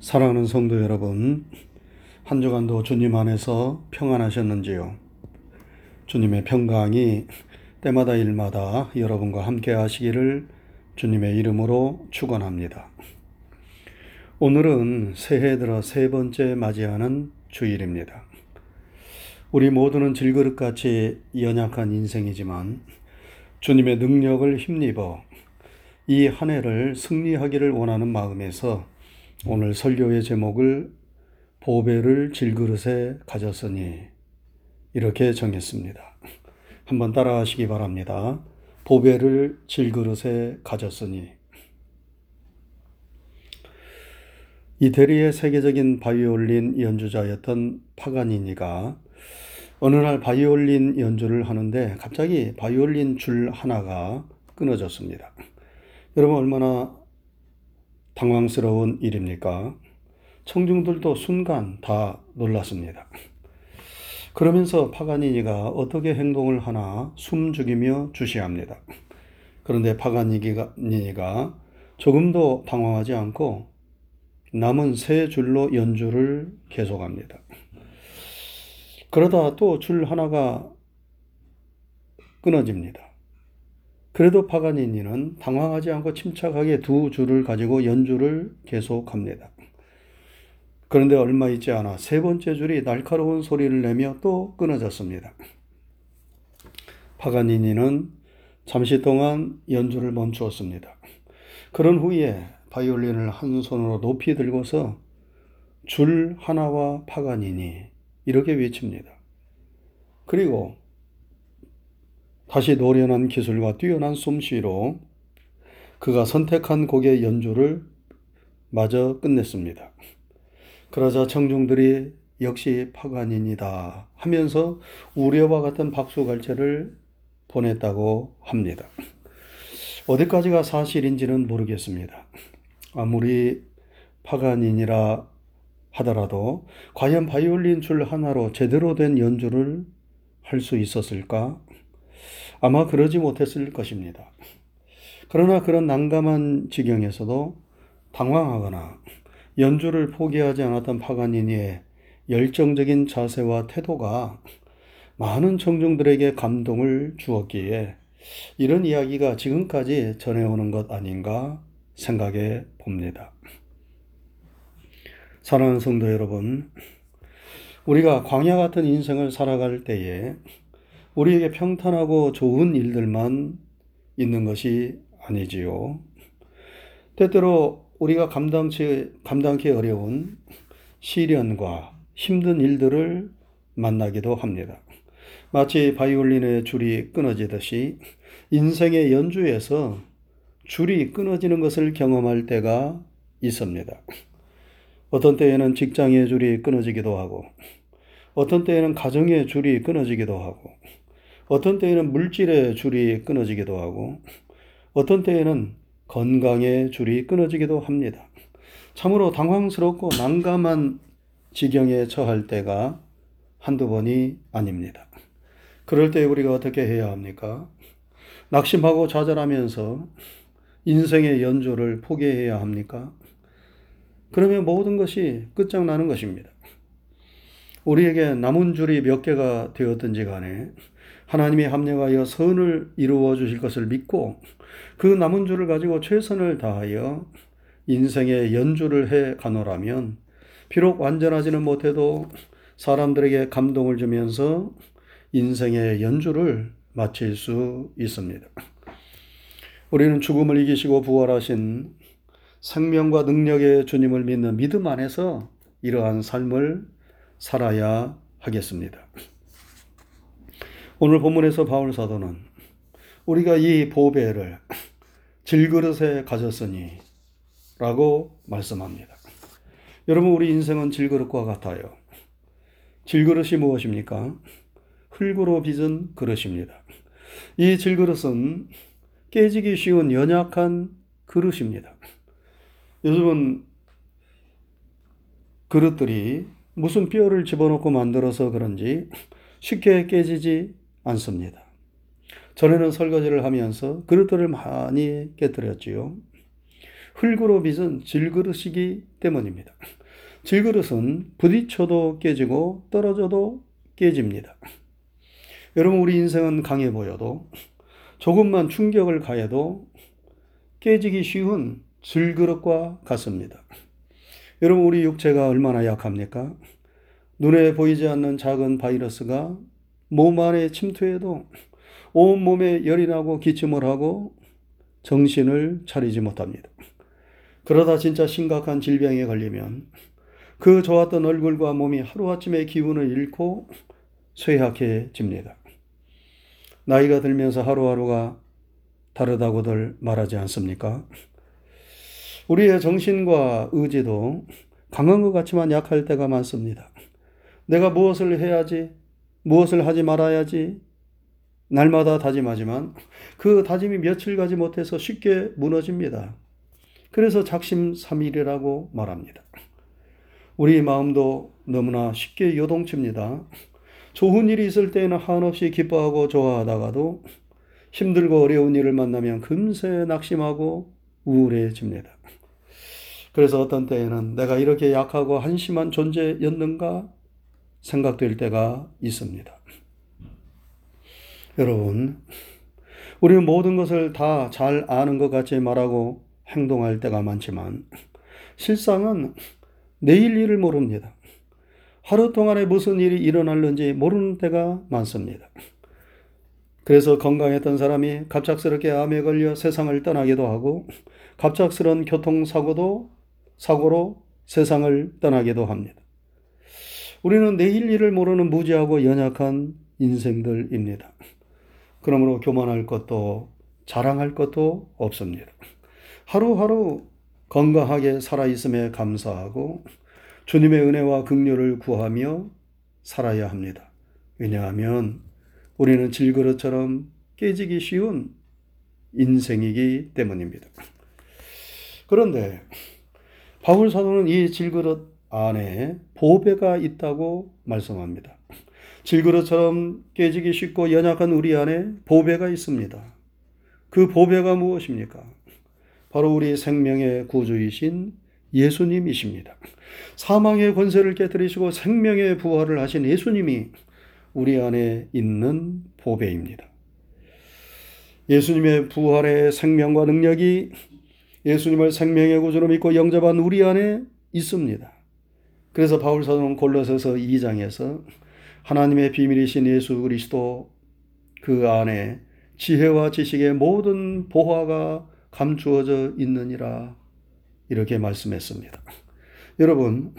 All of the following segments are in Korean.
사랑하는 성도 여러분, 한 주간도 주님 안에서 평안하셨는지요? 주님의 평강이 때마다 일마다 여러분과 함께 하시기를 주님의 이름으로 축원합니다. 오늘은 새해 들어 세 번째 맞이하는 주일입니다. 우리 모두는 질그릇같이 연약한 인생이지만 주님의 능력을 힘입어 이 한 해를 승리하기를 원하는 마음에서 오늘 설교의 제목을 보배를 질그릇에 가졌으니 이렇게 정했습니다. 한번 따라하시기 바랍니다. 보배를 질그릇에 가졌으니 이태리의 세계적인 바이올린 연주자였던 파가니니가 어느 날 바이올린 연주를 하는데 갑자기 바이올린 줄 하나가 끊어졌습니다. 여러분 얼마나 당황스러운 일입니까? 청중들도 순간 다 놀랐습니다. 그러면서 파가니니가 어떻게 행동을 하나 숨죽이며 주시합니다. 그런데 파가니니가 조금도 당황하지 않고 남은 세 줄로 연주를 계속합니다. 그러다 또 줄 하나가 끊어집니다. 그래도 파가니니는 당황하지 않고 침착하게 두 줄을 가지고 연주를 계속합니다. 그런데 얼마 있지 않아 세 번째 줄이 날카로운 소리를 내며 또 끊어졌습니다. 파가니니는 잠시 동안 연주를 멈추었습니다. 그런 후에 바이올린을 한 손으로 높이 들고서 줄 하나와 파가니니 이렇게 외칩니다. 그리고 다시 노련한 기술과 뛰어난 솜씨로 그가 선택한 곡의 연주를 마저 끝냈습니다. 그러자 청중들이 역시 파간인이다 하면서 우려와 같은 박수갈채를 보냈다고 합니다. 어디까지가 사실인지는 모르겠습니다. 아무리 파간인이라 하더라도 과연 바이올린 줄 하나로 제대로 된 연주를 할 수 있었을까? 아마 그러지 못했을 것입니다. 그러나 그런 난감한 지경에서도 당황하거나 연주를 포기하지 않았던 파가니니의 열정적인 자세와 태도가 많은 청중들에게 감동을 주었기에 이런 이야기가 지금까지 전해오는 것 아닌가 생각해 봅니다. 사랑하는 성도 여러분, 우리가 광야 같은 인생을 살아갈 때에 우리에게 평탄하고 좋은 일들만 있는 것이 아니지요. 때때로 우리가 감당치, 감당기 어려운 시련과 힘든 일들을 만나기도 합니다. 마치 바이올린의 줄이 끊어지듯이 인생의 연주에서 줄이 끊어지는 것을 경험할 때가 있습니다. 어떤 때에는 직장의 줄이 끊어지기도 하고, 어떤 때에는 가정의 줄이 끊어지기도 하고, 어떤 때에는 물질의 줄이 끊어지기도 하고, 어떤 때에는 건강의 줄이 끊어지기도 합니다. 참으로 당황스럽고 난감한 지경에 처할 때가 한두 번이 아닙니다. 그럴 때 우리가 어떻게 해야 합니까? 낙심하고 좌절하면서 인생의 연주를 포기해야 합니까? 그러면 모든 것이 끝장나는 것입니다. 우리에게 남은 줄이 몇 개가 되었든지 간에 하나님이 합력하여 선을 이루어 주실 것을 믿고 그 남은 줄을 가지고 최선을 다하여 인생의 연주를 해 가노라면 비록 완전하지는 못해도 사람들에게 감동을 주면서 인생의 연주를 마칠 수 있습니다. 우리는 죽음을 이기시고 부활하신 생명과 능력의 주님을 믿는 믿음 안에서 이러한 삶을 살아야 하겠습니다. 오늘 본문에서 바울 사도는 우리가 이 보배를 질그릇에 가졌으니 라고 말씀합니다. 여러분, 우리 인생은 질그릇과 같아요. 질그릇이 무엇입니까? 흙으로 빚은 그릇입니다. 이 질그릇은 깨지기 쉬운 연약한 그릇입니다. 요즘은 그릇들이 무슨 뼈를 집어넣고 만들어서 그런지 쉽게 깨지지 않습니다. 전에는 설거지를 하면서 그릇들을 많이 깨뜨렸지요. 흙으로 빚은 질그릇이기 때문입니다. 질그릇은 부딪혀도 깨지고 떨어져도 깨집니다. 여러분, 우리 인생은 강해 보여도 조금만 충격을 가해도 깨지기 쉬운 질그릇과 같습니다. 여러분, 우리 육체가 얼마나 약합니까? 눈에 보이지 않는 작은 바이러스가 몸 안에 침투해도 온 몸에 열이 나고 기침을 하고 정신을 차리지 못합니다. 그러다 진짜 심각한 질병에 걸리면 그 좋았던 얼굴과 몸이 하루아침에 기운을 잃고 쇠약해집니다. 나이가 들면서 하루하루가 다르다고들 말하지 않습니까? 우리의 정신과 의지도 강한 것 같지만 약할 때가 많습니다. 내가 무엇을 해야지, 무엇을 하지 말아야지, 날마다 다짐하지만 그 다짐이 며칠 가지 못해서 쉽게 무너집니다. 그래서 작심삼일이라고 말합니다. 우리 마음도 너무나 쉽게 요동칩니다. 좋은 일이 있을 때에는 한없이 기뻐하고 좋아하다가도 힘들고 어려운 일을 만나면 금세 낙심하고 우울해집니다. 그래서 어떤 때에는 내가 이렇게 약하고 한심한 존재였는가 생각될 때가 있습니다. 여러분, 우리는 모든 것을 다 잘 아는 것 같이 말하고 행동할 때가 많지만 실상은 내일 일을 모릅니다. 하루 동안에 무슨 일이 일어날는지 모르는 때가 많습니다. 그래서 건강했던 사람이 갑작스럽게 암에 걸려 세상을 떠나기도 하고 갑작스런 교통사고도 사고로 세상을 떠나기도 합니다. 우리는 내일 일을 모르는 무지하고 연약한 인생들입니다. 그러므로 교만할 것도 자랑할 것도 없습니다. 하루하루 건강하게 살아있음에 감사하고 주님의 은혜와 긍휼을 구하며 살아야 합니다. 왜냐하면 우리는 질그릇처럼 깨지기 쉬운 인생이기 때문입니다. 그런데 바울 사도는 이 질그릇 안에 보배가 있다고 말씀합니다. 질그릇처럼 깨지기 쉽고 연약한 우리 안에 보배가 있습니다. 그 보배가 무엇입니까? 바로 우리 생명의 구주이신 예수님이십니다. 사망의 권세를 깨뜨리시고 생명의 부활을 하신 예수님이 우리 안에 있는 보배입니다. 예수님의 부활의 생명과 능력이 예수님을 생명의 구주로 믿고 영접한 우리 안에 있습니다. 그래서 바울 사도는 골로새서 2장에서 하나님의 비밀이신 예수 그리스도 그 안에 지혜와 지식의 모든 보화가 감추어져 있느니라 이렇게 말씀했습니다. 여러분,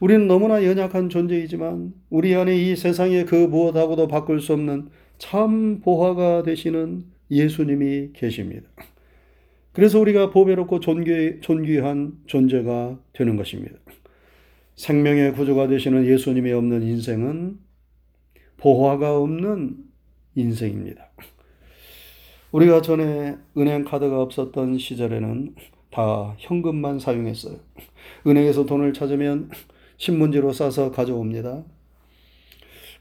우리는 너무나 연약한 존재이지만 우리 안에 이 세상의 그 무엇하고도 바꿀 수 없는 참 보화가 되시는 예수님이 계십니다. 그래서 우리가 보배롭고 존귀, 존귀한 존재가 되는 것입니다. 생명의 구조가 되시는 예수님이 없는 인생은 보화가 없는 인생입니다. 우리가 전에 은행 카드가 없었던 시절에는 다 현금만 사용했어요. 은행에서 돈을 찾으면 신문지로 싸서 가져옵니다.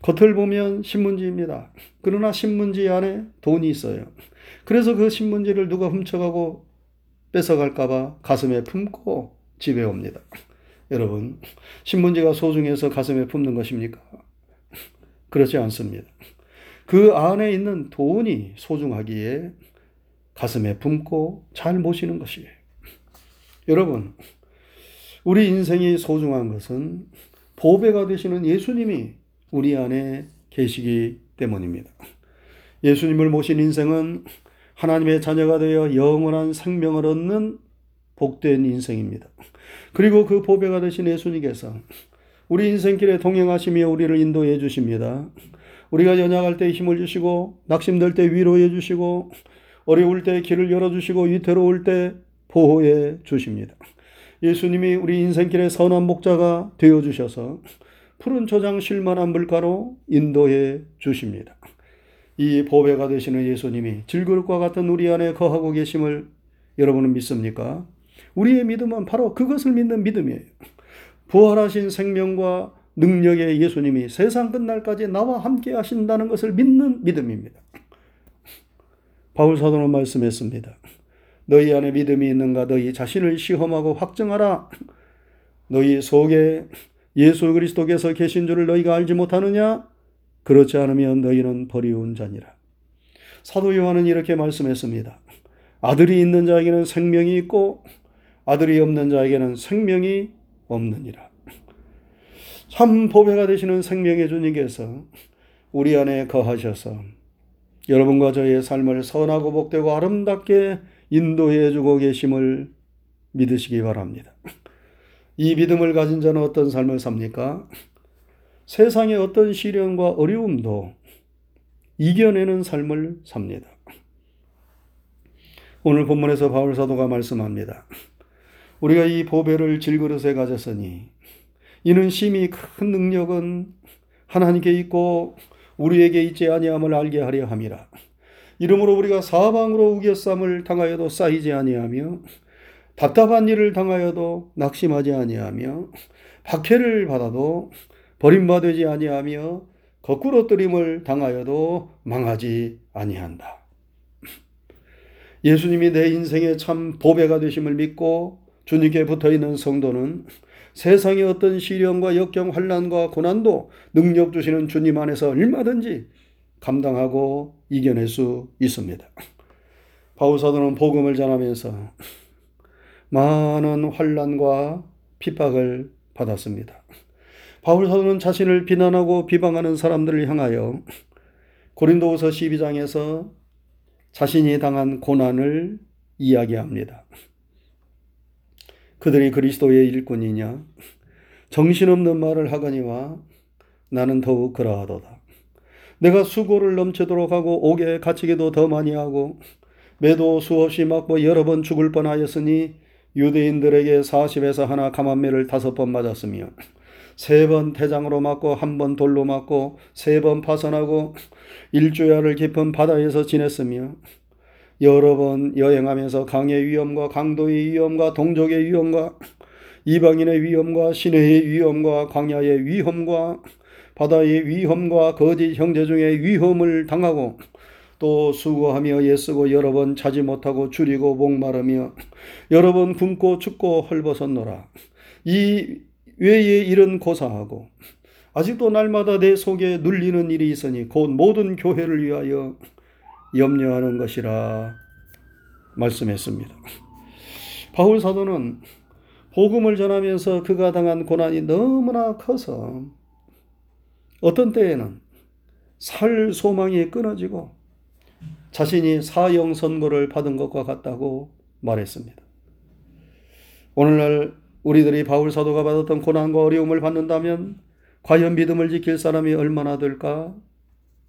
겉을 보면 신문지입니다. 그러나 신문지 안에 돈이 있어요. 그래서 그 신문지를 누가 훔쳐가고 뺏어갈까봐 가슴에 품고 집에 옵니다. 여러분, 신문지가 소중해서 가슴에 품는 것입니까? 그렇지 않습니다. 그 안에 있는 돈이 소중하기에 가슴에 품고 잘 모시는 것이에요. 여러분, 우리 인생이 소중한 것은 보배가 되시는 예수님이 우리 안에 계시기 때문입니다. 예수님을 모신 인생은 하나님의 자녀가 되어 영원한 생명을 얻는 복된 인생입니다. 그리고 그 보배가 되신 예수님께서 우리 인생길에 동행하시며 우리를 인도해 주십니다. 우리가 연약할 때 힘을 주시고 낙심될 때 위로해 주시고 어려울 때 길을 열어 주시고 위태로울 때 보호해 주십니다. 예수님이 우리 인생길의 선한 목자가 되어 주셔서 푸른 초장 실만한 물가로 인도해 주십니다. 이 보배가 되시는 예수님이 질그릇과 같은 우리 안에 거하고 계심을 여러분은 믿습니까? 우리의 믿음은 바로 그것을 믿는 믿음이에요. 부활하신 생명과 능력의 예수님이 세상 끝날까지 나와 함께 하신다는 것을 믿는 믿음입니다. 바울 사도는 말씀했습니다. 너희 안에 믿음이 있는가 너희 자신을 시험하고 확증하라. 너희 속에 예수 그리스도께서 계신 줄을 너희가 알지 못하느냐? 그렇지 않으면 너희는 버리운 자니라. 사도 요한은 이렇게 말씀했습니다. 아들이 있는 자에게는 생명이 있고 아들이 없는 자에게는 생명이 없느니라. 참 보배가 되시는 생명의 주님께서 우리 안에 거하셔서 여러분과 저의 삶을 선하고 복되고 아름답게 인도해 주고 계심을 믿으시기 바랍니다. 이 믿음을 가진 자는 어떤 삶을 삽니까? 세상의 어떤 시련과 어려움도 이겨내는 삶을 삽니다. 오늘 본문에서 바울 사도가 말씀합니다. 우리가 이 보배를 질그릇에 가졌으니 이는 심히 큰 능력은 하나님께 있고 우리에게 있지 아니함을 알게 하려 함이라. 이러므로 우리가 사방으로 우겨쌈을 당하여도 쌓이지 아니하며 답답한 일을 당하여도 낙심하지 아니하며 박해를 받아도 버림받지 아니하며 거꾸로 뜨림을 당하여도 망하지 아니한다. 예수님이 내 인생의 참 보배가 되심을 믿고 주님께 붙어 있는 성도는 세상의 어떤 시련과 역경 환란과 고난도 능력 주시는 주님 안에서 얼마든지 감당하고 이겨낼 수 있습니다. 바울 사도는 복음을 전하면서 많은 환란과 핍박을 받았습니다. 바울 사도는 자신을 비난하고 비방하는 사람들을 향하여 고린도후서 12장에서 자신이 당한 고난을 이야기합니다. 그들이 그리스도의 일꾼이냐? 정신없는 말을 하거니와 나는 더욱 그러하도다. 내가 수고를 넘치도록 하고 옥에 갇히기도 더 많이 하고 매도 수없이 맞고 여러 번 죽을 뻔하였으니 유대인들에게 40에서 하나 감한매를 다섯 번 맞았으며 세 번 태장으로 맞고 한 번 돌로 맞고 세 번 파선하고 일주야를 깊은 바다에서 지냈으며 여러 번 여행하면서 강의 위험과 강도의 위험과 동족의 위험과 이방인의 위험과 신의 위험과 광야의 위험과 바다의 위험과 거짓 형제 중의 위험을 당하고 또 수고하며 예쓰고 여러 번 자지 못하고 줄이고 목마르며 여러 번 굶고 춥고 헐벗었노라. 이 외에 일은 고사하고 아직도 날마다 내 속에 눌리는 일이 있으니 곧 모든 교회를 위하여 염려하는 것이라 말씀했습니다. 바울 사도는 복음을 전하면서 그가 당한 고난이 너무나 커서 어떤 때에는 살 소망이 끊어지고 자신이 사형 선고를 받은 것과 같다고 말했습니다. 오늘날 우리들이 바울 사도가 받았던 고난과 어려움을 받는다면 과연 믿음을 지킬 사람이 얼마나 될까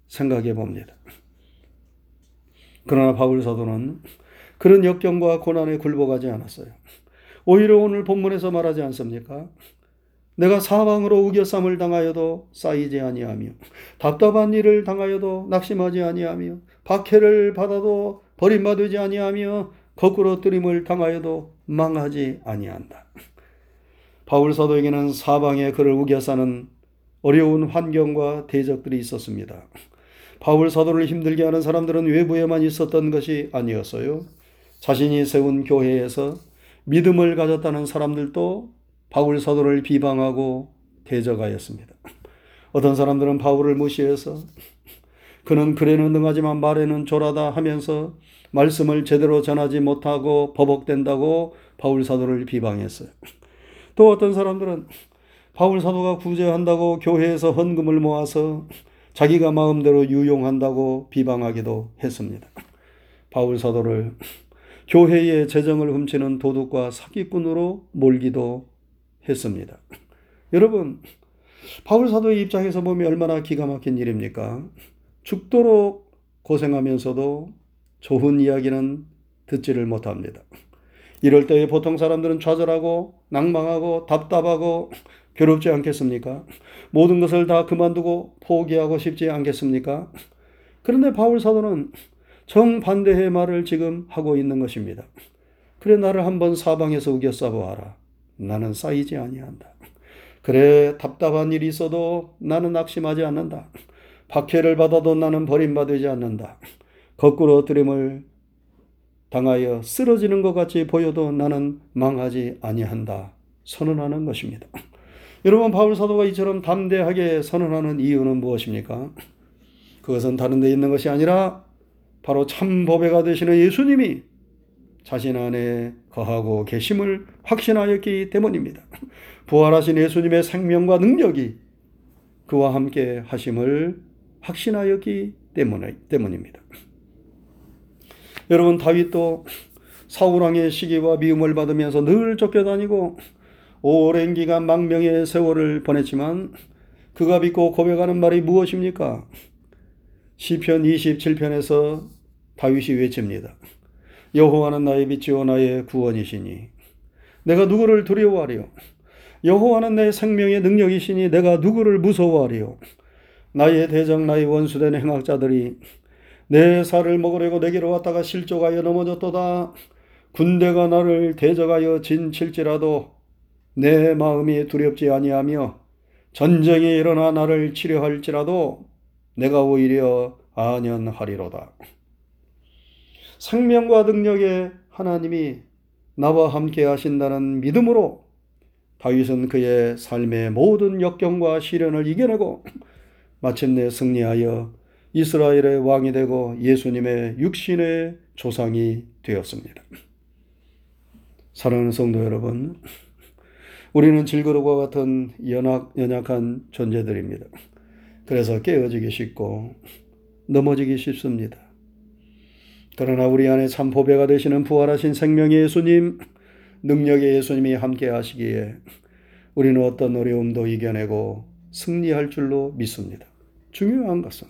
생각해 봅니다. 그러나 바울 사도는 그런 역경과 고난에 굴복하지 않았어요. 오히려 오늘 본문에서 말하지 않습니까? 내가 사방으로 우겨쌈을 당하여도 쌓이지 아니하며 답답한 일을 당하여도 낙심하지 아니하며 박해를 받아도 버림받지 아니하며 거꾸로 뜨림을 당하여도 망하지 아니한다. 바울 사도에게는 사방에 그를 우겨싸는 어려운 환경과 대적들이 있었습니다. 바울 사도를 힘들게 하는 사람들은 외부에만 있었던 것이 아니었어요. 자신이 세운 교회에서 믿음을 가졌다는 사람들도 바울 사도를 비방하고 대적하였습니다. 어떤 사람들은 바울을 무시해서 그는 글에는 능하지만 말에는 조라다 하면서 말씀을 제대로 전하지 못하고 버벅된다고 바울 사도를 비방했어요. 또 어떤 사람들은 바울 사도가 구제한다고 교회에서 헌금을 모아서 자기가 마음대로 유용한다고 비방하기도 했습니다. 바울 사도를 교회의 재정을 훔치는 도둑과 사기꾼으로 몰기도 했습니다. 여러분, 바울 사도의 입장에서 보면 얼마나 기가 막힌 일입니까? 죽도록 고생하면서도 좋은 이야기는 듣지를 못합니다. 이럴 때에 보통 사람들은 좌절하고 낭망하고 답답하고 괴롭지 않겠습니까? 모든 것을 다 그만두고 포기하고 싶지 않겠습니까? 그런데 바울 사도는 정반대의 말을 지금 하고 있는 것입니다. 그래 나를 한번 사방에서 우겨싸 보아라. 나는 쌓이지 아니한다. 그래 답답한 일이 있어도 나는 낙심하지 않는다. 박해를 받아도 나는 버림받지 않는다. 거꾸로 들임을 당하여 쓰러지는 것 같이 보여도 나는 망하지 아니한다. 선언하는 것입니다. 여러분 바울 사도가 이처럼 담대하게 선언하는 이유는 무엇입니까? 그것은 다른 데 있는 것이 아니라 바로 참 보배가 되시는 예수님이 자신 안에 거하고 계심을 확신하였기 때문입니다. 부활하신 예수님의 생명과 능력이 그와 함께 하심을 확신하였기 때문에, 때문입니다. 여러분 다윗도 사울왕의 시기와 미움을 받으면서 늘 쫓겨다니고 오랜 기간 망명의 세월을 보냈지만 그가 믿고 고백하는 말이 무엇입니까? 시편 27편에서 다윗이 외칩니다. 여호와는 나의 빛이요 나의 구원이시니 내가 누구를 두려워하리요 여호와는 내 생명의 능력이시니 내가 누구를 무서워하리요 나의 대적 나의 원수된 행악자들이 내 살을 먹으려고 내게로 왔다가 실족하여 넘어졌도다 군대가 나를 대적하여 진칠지라도 내 마음이 두렵지 아니하며 전쟁이 일어나 나를 치료할지라도 내가 오히려 안연하리로다. 생명과 능력의 하나님이 나와 함께 하신다는 믿음으로 다윗은 그의 삶의 모든 역경과 시련을 이겨내고 마침내 승리하여 이스라엘의 왕이 되고 예수님의 육신의 조상이 되었습니다. 사랑하는 성도 여러분, 우리는 질그릇과 같은 연약, 연약한 존재들입니다. 그래서 깨어지기 쉽고 넘어지기 쉽습니다. 그러나 우리 안에 참 보배가 되시는 부활하신 생명의 예수님, 능력의 예수님이 함께 하시기에 우리는 어떤 어려움도 이겨내고 승리할 줄로 믿습니다. 중요한 것은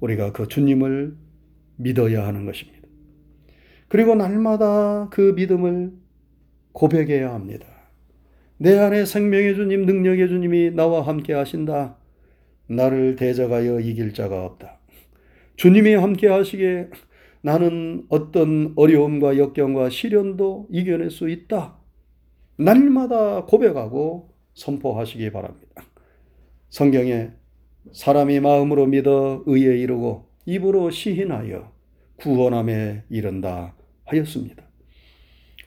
우리가 그 주님을 믿어야 하는 것입니다. 그리고 날마다 그 믿음을 고백해야 합니다. 내 안에 생명의 주님, 능력의 주님이 나와 함께 하신다. 나를 대적하여 이길 자가 없다. 주님이 함께 하시기에 나는 어떤 어려움과 역경과 시련도 이겨낼 수 있다. 날마다 고백하고 선포하시기 바랍니다. 성경에 사람이 마음으로 믿어 의에 이르고 입으로 시인하여 구원함에 이른다 하였습니다.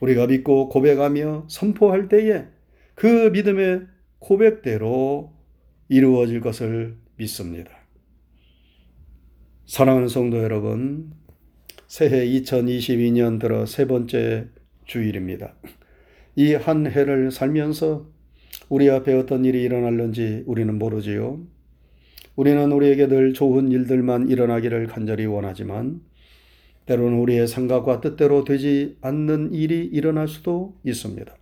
우리가 믿고 고백하며 선포할 때에 그 믿음의 고백대로 이루어질 것을 믿습니다. 사랑하는 성도 여러분, 새해 2022년 들어 세 번째 주일입니다. 이 한 해를 살면서 우리 앞에 어떤 일이 일어날는지 우리는 모르지요. 우리는 우리에게 늘 좋은 일들만 일어나기를 간절히 원하지만 때로는 우리의 생각과 뜻대로 되지 않는 일이 일어날 수도 있습니다.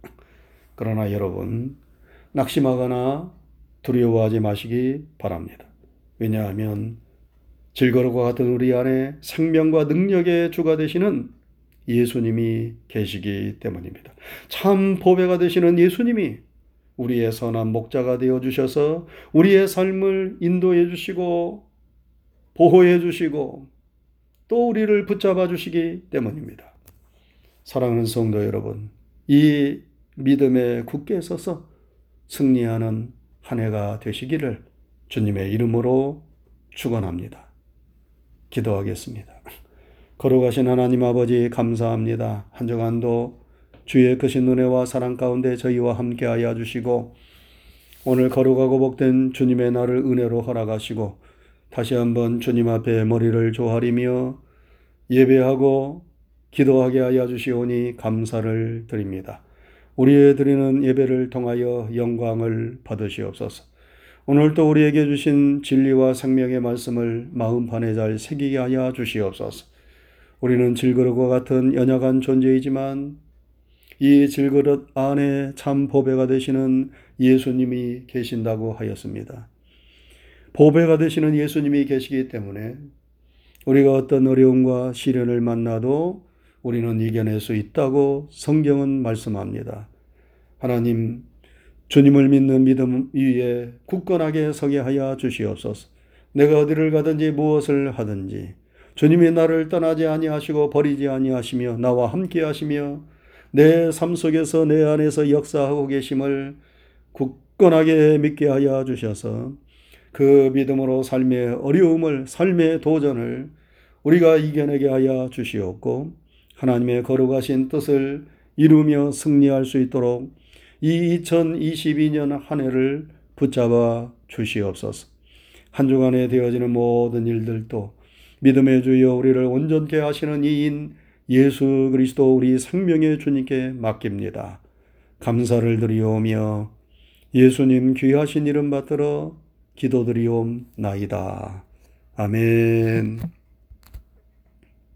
그러나 여러분, 낙심하거나 두려워하지 마시기 바랍니다. 왜냐하면 질거릇과 같은 우리 안에 생명과 능력의 주가 되시는 예수님이 계시기 때문입니다. 참 보배가 되시는 예수님이 우리의 선한 목자가 되어 주셔서 우리의 삶을 인도해 주시고 보호해 주시고 또 우리를 붙잡아 주시기 때문입니다. 사랑하는 성도 여러분, 이 믿음에 굳게 서서 승리하는 한 해가 되시기를 주님의 이름으로 축원합니다. 기도하겠습니다. 걸어가신 하나님 아버지 감사합니다. 한 주간도 주의 크신 은혜와 사랑 가운데 저희와 함께하여 주시고 오늘 거룩하고 복된 주님의 날을 은혜로 허락하시고 다시 한번 주님 앞에 머리를 조아리며 예배하고 기도하게 하여 주시오니 감사를 드립니다. 우리의 드리는 예배를 통하여 영광을 받으시옵소서. 오늘도 우리에게 주신 진리와 생명의 말씀을 마음판에 잘 새기게 하여 주시옵소서. 우리는 질그릇과 같은 연약한 존재이지만 이 질그릇 안에 참 보배가 되시는 예수님이 계신다고 하였습니다. 보배가 되시는 예수님이 계시기 때문에 우리가 어떤 어려움과 시련을 만나도 우리는 이겨낼 수 있다고 성경은 말씀합니다. 하나님, 주님을 믿는 믿음 위에 굳건하게 서게 하여 주시옵소서. 내가 어디를 가든지 무엇을 하든지 주님이 나를 떠나지 아니하시고 버리지 아니하시며 나와 함께 하시며 내 삶 속에서 내 안에서 역사하고 계심을 굳건하게 믿게 하여 주셔서 그 믿음으로 삶의 어려움을 삶의 도전을 우리가 이겨내게 하여 주시옵고 하나님의 거룩하신 뜻을 이루며 승리할 수 있도록 이 2022년 한 해를 붙잡아 주시옵소서. 한 주간에 되어지는 모든 일들도 믿음의 주여 우리를 온전케 하시는 이인 예수 그리스도 우리 생명의 주님께 맡깁니다. 감사를 드리오며 예수님 귀하신 이름 받들어 기도드리옵나이다. 아멘.